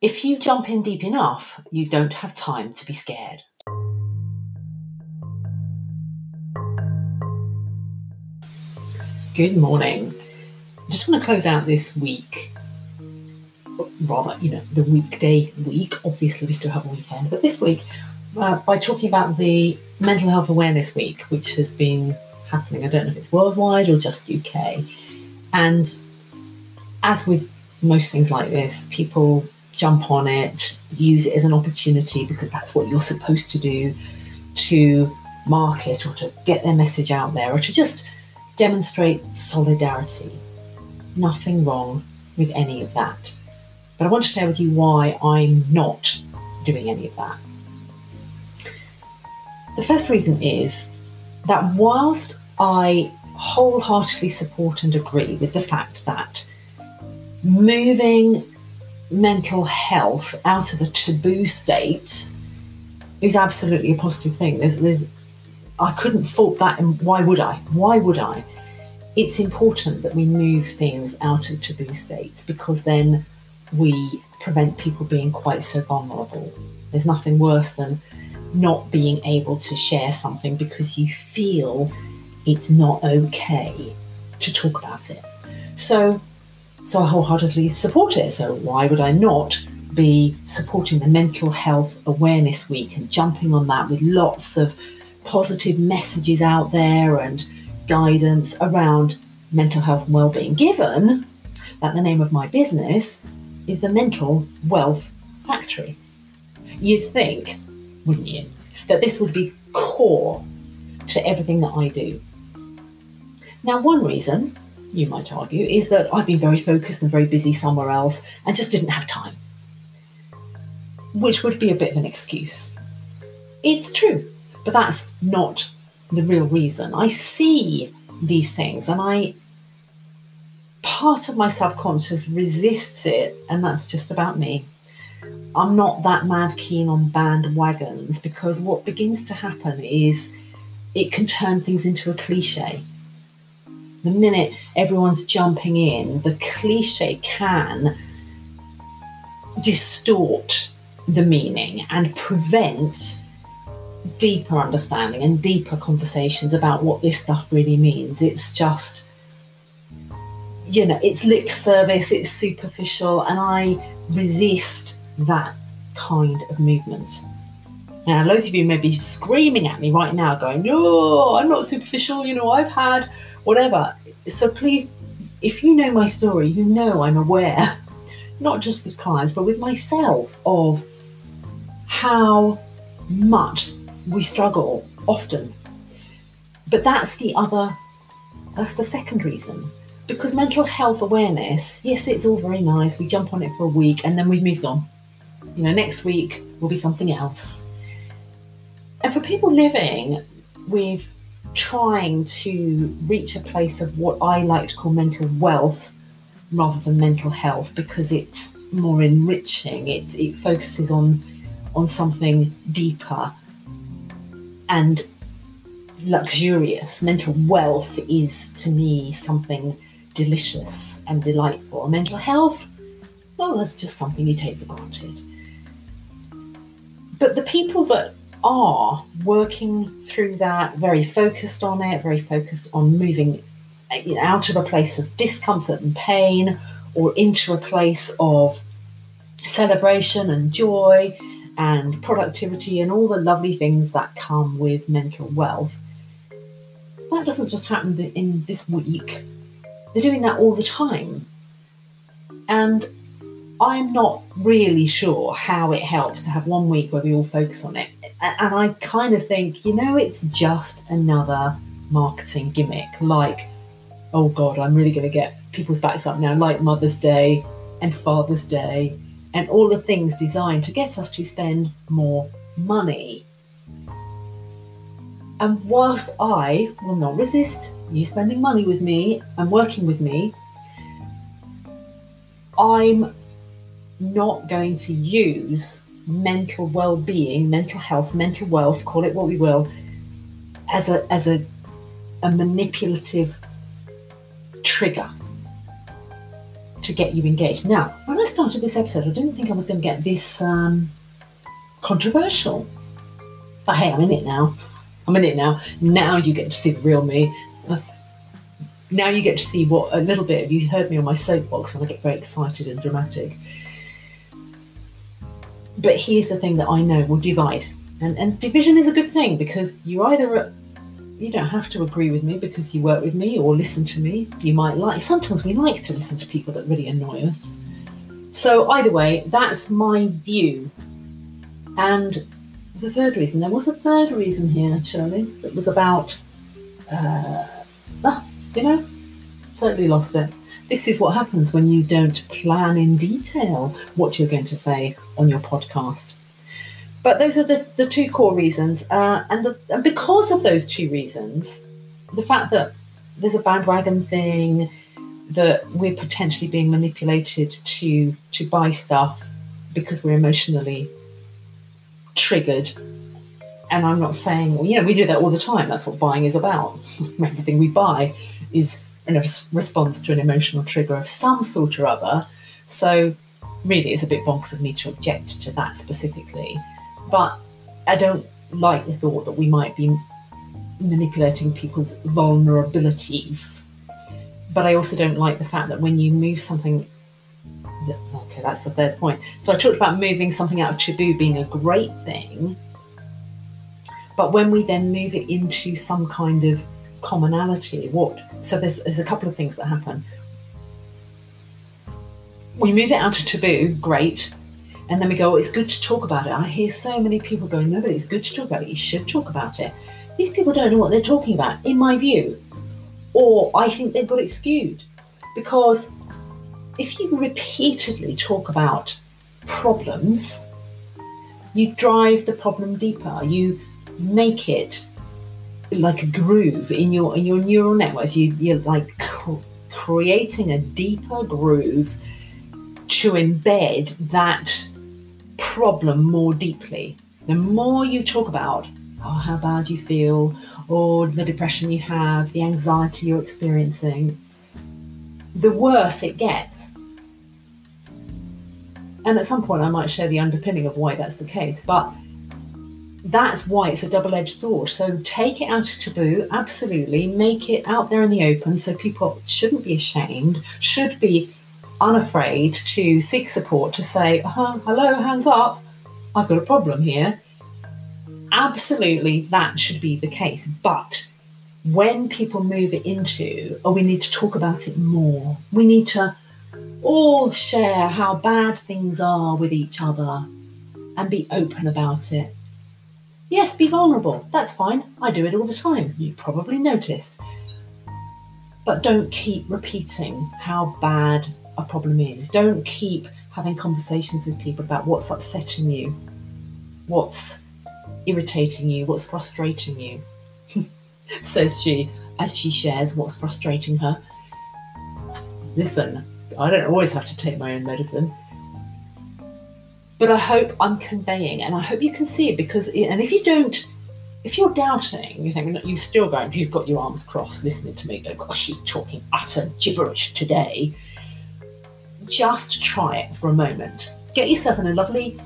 if you jump in deep enough, you don't have time to be scared. Good morning. Just want to close out this week, rather, you know, the weekday week. Obviously, we still have a weekend, but this week uh, by talking about the Mental Health Awareness Week, which has been happening. I don't know if it's worldwide or just UK. And as with most things like this, people jump on it, use it as an opportunity because that's what you're supposed to do to market or to get their message out there or to just demonstrate solidarity. Nothing wrong with any of that. But I want to share with you why I'm not doing any of that. The first reason is that whilst I wholeheartedly support and agree with the fact that moving mental health out of a taboo state is absolutely a positive thing. There's, there's, I couldn't fault that, and why would I? Why would I? It's important that we move things out of taboo states because then we prevent people being quite so vulnerable. There's nothing worse than not being able to share something because you feel it's not okay to talk about it. So, so I wholeheartedly support it. So why would I not be supporting the Mental Health Awareness Week and jumping on that with lots of positive messages out there and guidance around mental health and well-being, given that the name of my business is the Mental Wealth Factory. You'd think wouldn't you? That this would be core to everything that I do. Now, one reason, you might argue, is that I've been very focused and very busy somewhere else and just didn't have time, which would be a bit of an excuse. It's true, but that's not the real reason. I see these things and I part of my subconscious resists it, and that's just about me. I'm not that mad keen on bandwagons because what begins to happen is it can turn things into a cliche. The minute everyone's jumping in, the cliche can distort the meaning and prevent deeper understanding and deeper conversations about what this stuff really means. It's just, you know, it's lip service, it's superficial, and I resist that kind of movement. Now, loads of you may be screaming at me right now, going, No, I'm not superficial, you know, I've had whatever. So please, if you know my story, you know I'm aware, not just with clients, but with myself, of how much we struggle often. But that's the other, that's the second reason. Because mental health awareness, yes, it's all very nice. We jump on it for a week and then we've moved on you know, next week will be something else. And for people living with trying to reach a place of what I like to call mental wealth rather than mental health because it's more enriching, it, it focuses on on something deeper and luxurious. Mental wealth is to me something delicious and delightful. Mental health, well, that's just something you take for granted. But the people that are working through that, very focused on it, very focused on moving out of a place of discomfort and pain or into a place of celebration and joy and productivity and all the lovely things that come with mental wealth. That doesn't just happen in this week. They're doing that all the time. And I'm not really sure how it helps to have one week where we all focus on it. And I kind of think, you know, it's just another marketing gimmick. Like, oh God, I'm really going to get people's backs up now, like Mother's Day and Father's Day and all the things designed to get us to spend more money. And whilst I will not resist you spending money with me and working with me, I'm not going to use mental well-being, mental health, mental wealth, call it what we will, as a as a a manipulative trigger to get you engaged. Now, when I started this episode, I didn't think I was going to get this um, controversial. But hey, I'm in it now. I'm in it now. Now you get to see the real me. now you get to see what a little bit of you heard me on my soapbox when I get very excited and dramatic. But here's the thing that I know will divide. And, and division is a good thing because you either you don't have to agree with me because you work with me or listen to me. You might like sometimes we like to listen to people that really annoy us. So either way, that's my view. And the third reason, there was a third reason here, Shirley, that was about uh, ah, you know, totally lost it. This is what happens when you don't plan in detail what you're going to say on your podcast. But those are the, the two core reasons. Uh, and, the, and because of those two reasons, the fact that there's a bandwagon thing, that we're potentially being manipulated to to buy stuff because we're emotionally triggered. And I'm not saying, well, know, we do that all the time. That's what buying is about. Everything we buy is in a response to an emotional trigger of some sort or other. So, really, it's a bit bonkers of me to object to that specifically. But I don't like the thought that we might be manipulating people's vulnerabilities. But I also don't like the fact that when you move something, okay, that's the third point. So I talked about moving something out of taboo being a great thing. But when we then move it into some kind of commonality, what? So there's, there's a couple of things that happen. We move it out of taboo, great. And then we go, oh, it's good to talk about it. I hear so many people going, no, but it's good to talk about it. You should talk about it. These people don't know what they're talking about, in my view. Or I think they've got it skewed. Because if you repeatedly talk about problems, you drive the problem deeper. You make it like a groove in your in your neural networks. You, you're like cr- creating a deeper groove to embed that problem more deeply. The more you talk about oh, how bad you feel, or the depression you have, the anxiety you're experiencing, the worse it gets. And at some point, I might share the underpinning of why that's the case. But that's why it's a double edged sword. So take it out of taboo, absolutely. Make it out there in the open so people shouldn't be ashamed, should be unafraid to seek support to say, uh, hello, hands up, I've got a problem here. Absolutely, that should be the case. But when people move it into, oh, we need to talk about it more, we need to all share how bad things are with each other and be open about it. Yes, be vulnerable. That's fine. I do it all the time. You probably noticed. But don't keep repeating how bad a problem is. Don't keep having conversations with people about what's upsetting you, what's irritating you, what's frustrating you. Says she as she shares what's frustrating her. Listen, I don't always have to take my own medicine. But I hope I'm conveying, and I hope you can see it because, and if you don't, if you're doubting, you think you're still going, you've got your arms crossed listening to me go, gosh, she's talking utter gibberish today just try it for a moment. Get yourself in a lovely,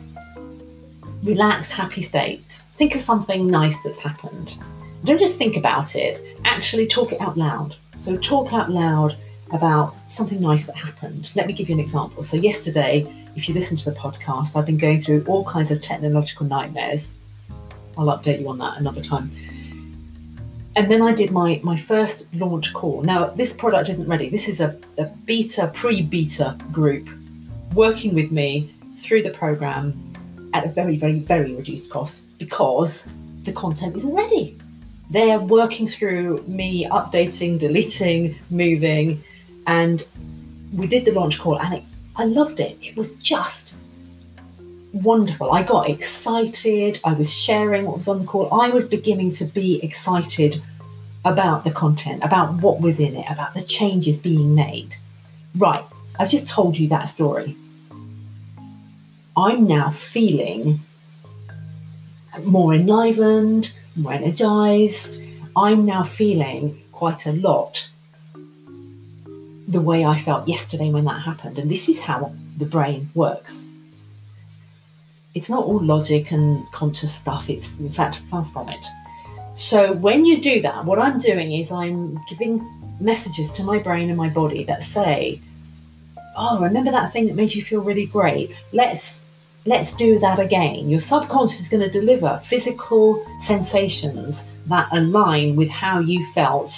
relaxed, happy state. Think of something nice that's happened. Don't just think about it, actually talk it out loud. So, talk out loud about something nice that happened. Let me give you an example. So, yesterday, if you listen to the podcast, I've been going through all kinds of technological nightmares. I'll update you on that another time and then I did my my first launch call. Now this product isn't ready. This is a, a beta pre-beta group working with me through the program at a very very very reduced cost because the content isn't ready. They're working through me updating, deleting, moving, and we did the launch call and it, I loved it. It was just wonderful. I got excited. I was sharing what was on the call. I was beginning to be excited about the content, about what was in it, about the changes being made. Right, I've just told you that story. I'm now feeling more enlivened, more energized. I'm now feeling quite a lot the way I felt yesterday when that happened. And this is how the brain works. It's not all logic and conscious stuff, it's in fact far from it. So when you do that, what I'm doing is I'm giving messages to my brain and my body that say, "Oh, remember that thing that made you feel really great? Let's let's do that again." Your subconscious is going to deliver physical sensations that align with how you felt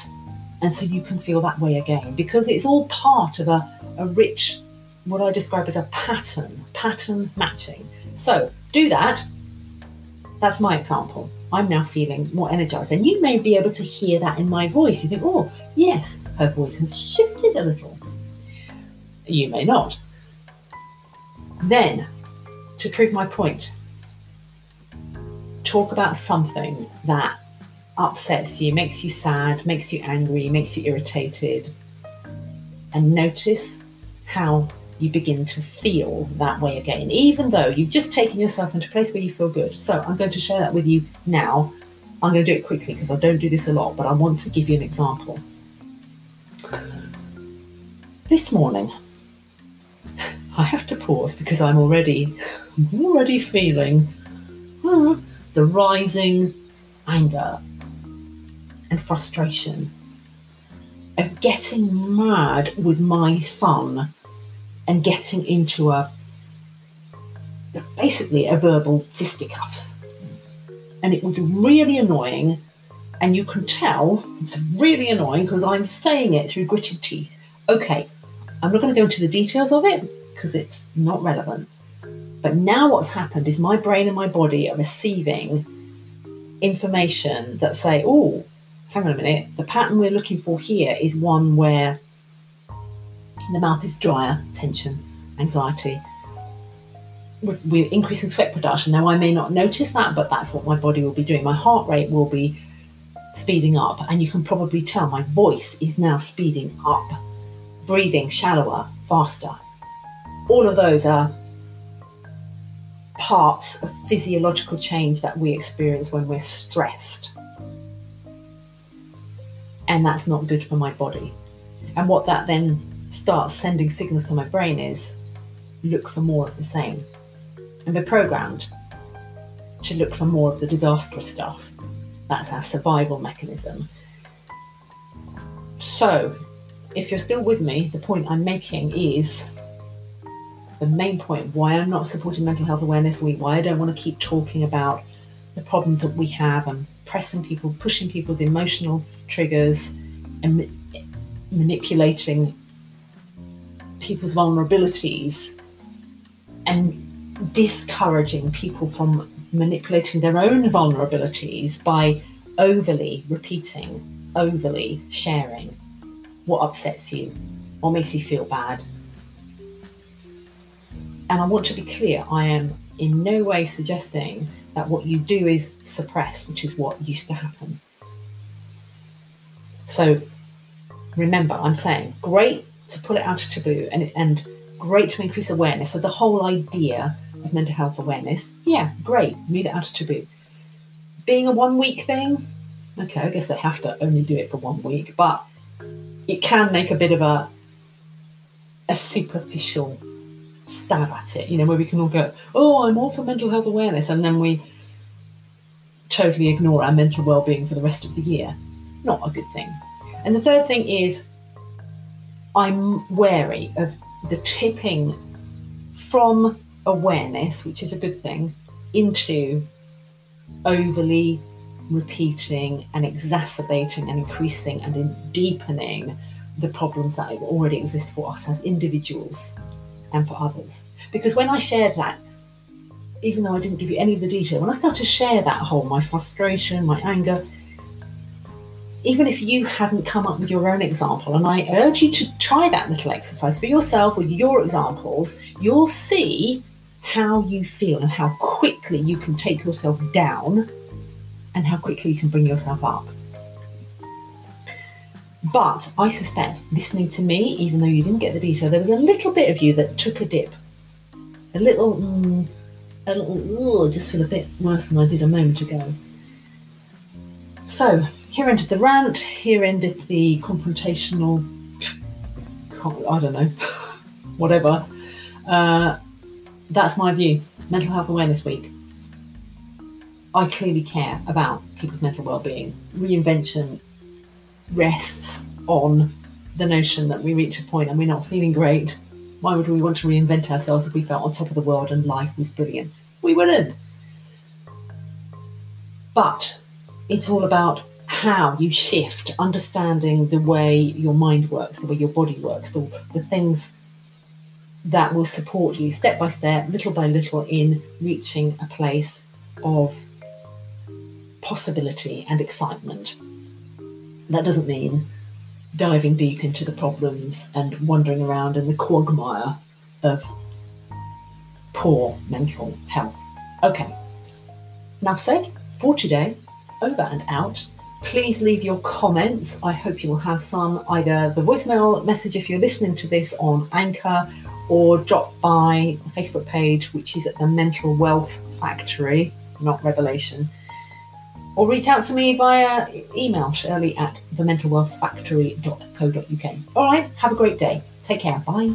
and so you can feel that way again because it's all part of a, a rich what I describe as a pattern, pattern matching. So do that. That's my example. I'm now feeling more energized. And you may be able to hear that in my voice. You think, oh, yes, her voice has shifted a little. You may not. Then, to prove my point, talk about something that upsets you, makes you sad, makes you angry, makes you irritated, and notice how you begin to feel that way again, even though you've just taken yourself into a place where you feel good. So I'm going to share that with you now. I'm going to do it quickly because I don't do this a lot, but I want to give you an example. This morning, I have to pause because I'm already, already feeling hmm, the rising anger and frustration of getting mad with my son and getting into a basically a verbal fisticuffs. And it was really annoying. And you can tell it's really annoying because I'm saying it through gritted teeth. Okay, I'm not going to go into the details of it because it's not relevant. But now what's happened is my brain and my body are receiving information that say, oh, hang on a minute, the pattern we're looking for here is one where the mouth is drier, tension, anxiety. We're increasing sweat production. Now, I may not notice that, but that's what my body will be doing. My heart rate will be speeding up, and you can probably tell my voice is now speeding up, breathing shallower, faster. All of those are parts of physiological change that we experience when we're stressed. And that's not good for my body. And what that then starts sending signals to my brain is look for more of the same and be programmed to look for more of the disastrous stuff. That's our survival mechanism. So, if you're still with me, the point I'm making is the main point why I'm not supporting Mental Health Awareness Week, why I don't want to keep talking about the problems that we have and pressing people, pushing people's emotional triggers and ma- manipulating people's vulnerabilities and discouraging people from manipulating their own vulnerabilities by overly repeating, overly sharing what upsets you, what makes you feel bad. And I want to be clear I am in no way suggesting that what you do is suppress, which is what used to happen. So remember, I'm saying great to pull it out of taboo and, and great to increase awareness. So the whole idea of mental health awareness, yeah, great, move it out of taboo. Being a one week thing, okay, I guess they have to only do it for one week, but it can make a bit of a a superficial stab at it, you know, where we can all go, oh, I'm all for mental health awareness, and then we totally ignore our mental well-being for the rest of the year. Not a good thing. And the third thing is I'm wary of the tipping from awareness, which is a good thing, into overly repeating and exacerbating and increasing and deepening the problems that already exist for us as individuals and for others. Because when I shared that, even though I didn't give you any of the detail, when I started to share that whole my frustration, my anger, even if you hadn't come up with your own example, and I urge you to try that little exercise for yourself with your examples, you'll see how you feel and how quickly you can take yourself down and how quickly you can bring yourself up. But I suspect, listening to me, even though you didn't get the detail, there was a little bit of you that took a dip. A little, mm, a little, just feel a bit worse than I did a moment ago. So, here ended the rant, here ended the confrontational, I don't know, whatever. Uh, that's my view. Mental Health Awareness Week. I clearly care about people's mental well-being. Reinvention rests on the notion that we reach a point and we're not feeling great. Why would we want to reinvent ourselves if we felt on top of the world and life was brilliant? We wouldn't. But it's all about how you shift, understanding the way your mind works, the way your body works, the, the things that will support you step by step, little by little, in reaching a place of possibility and excitement. That doesn't mean diving deep into the problems and wandering around in the quagmire of poor mental health. Okay, enough said for today. Over and out. Please leave your comments. I hope you will have some either the voicemail message if you're listening to this on Anchor or drop by the Facebook page, which is at the Mental Wealth Factory, not Revelation, or reach out to me via email, shirley at thementalwealthfactory.co.uk. All right, have a great day. Take care. Bye.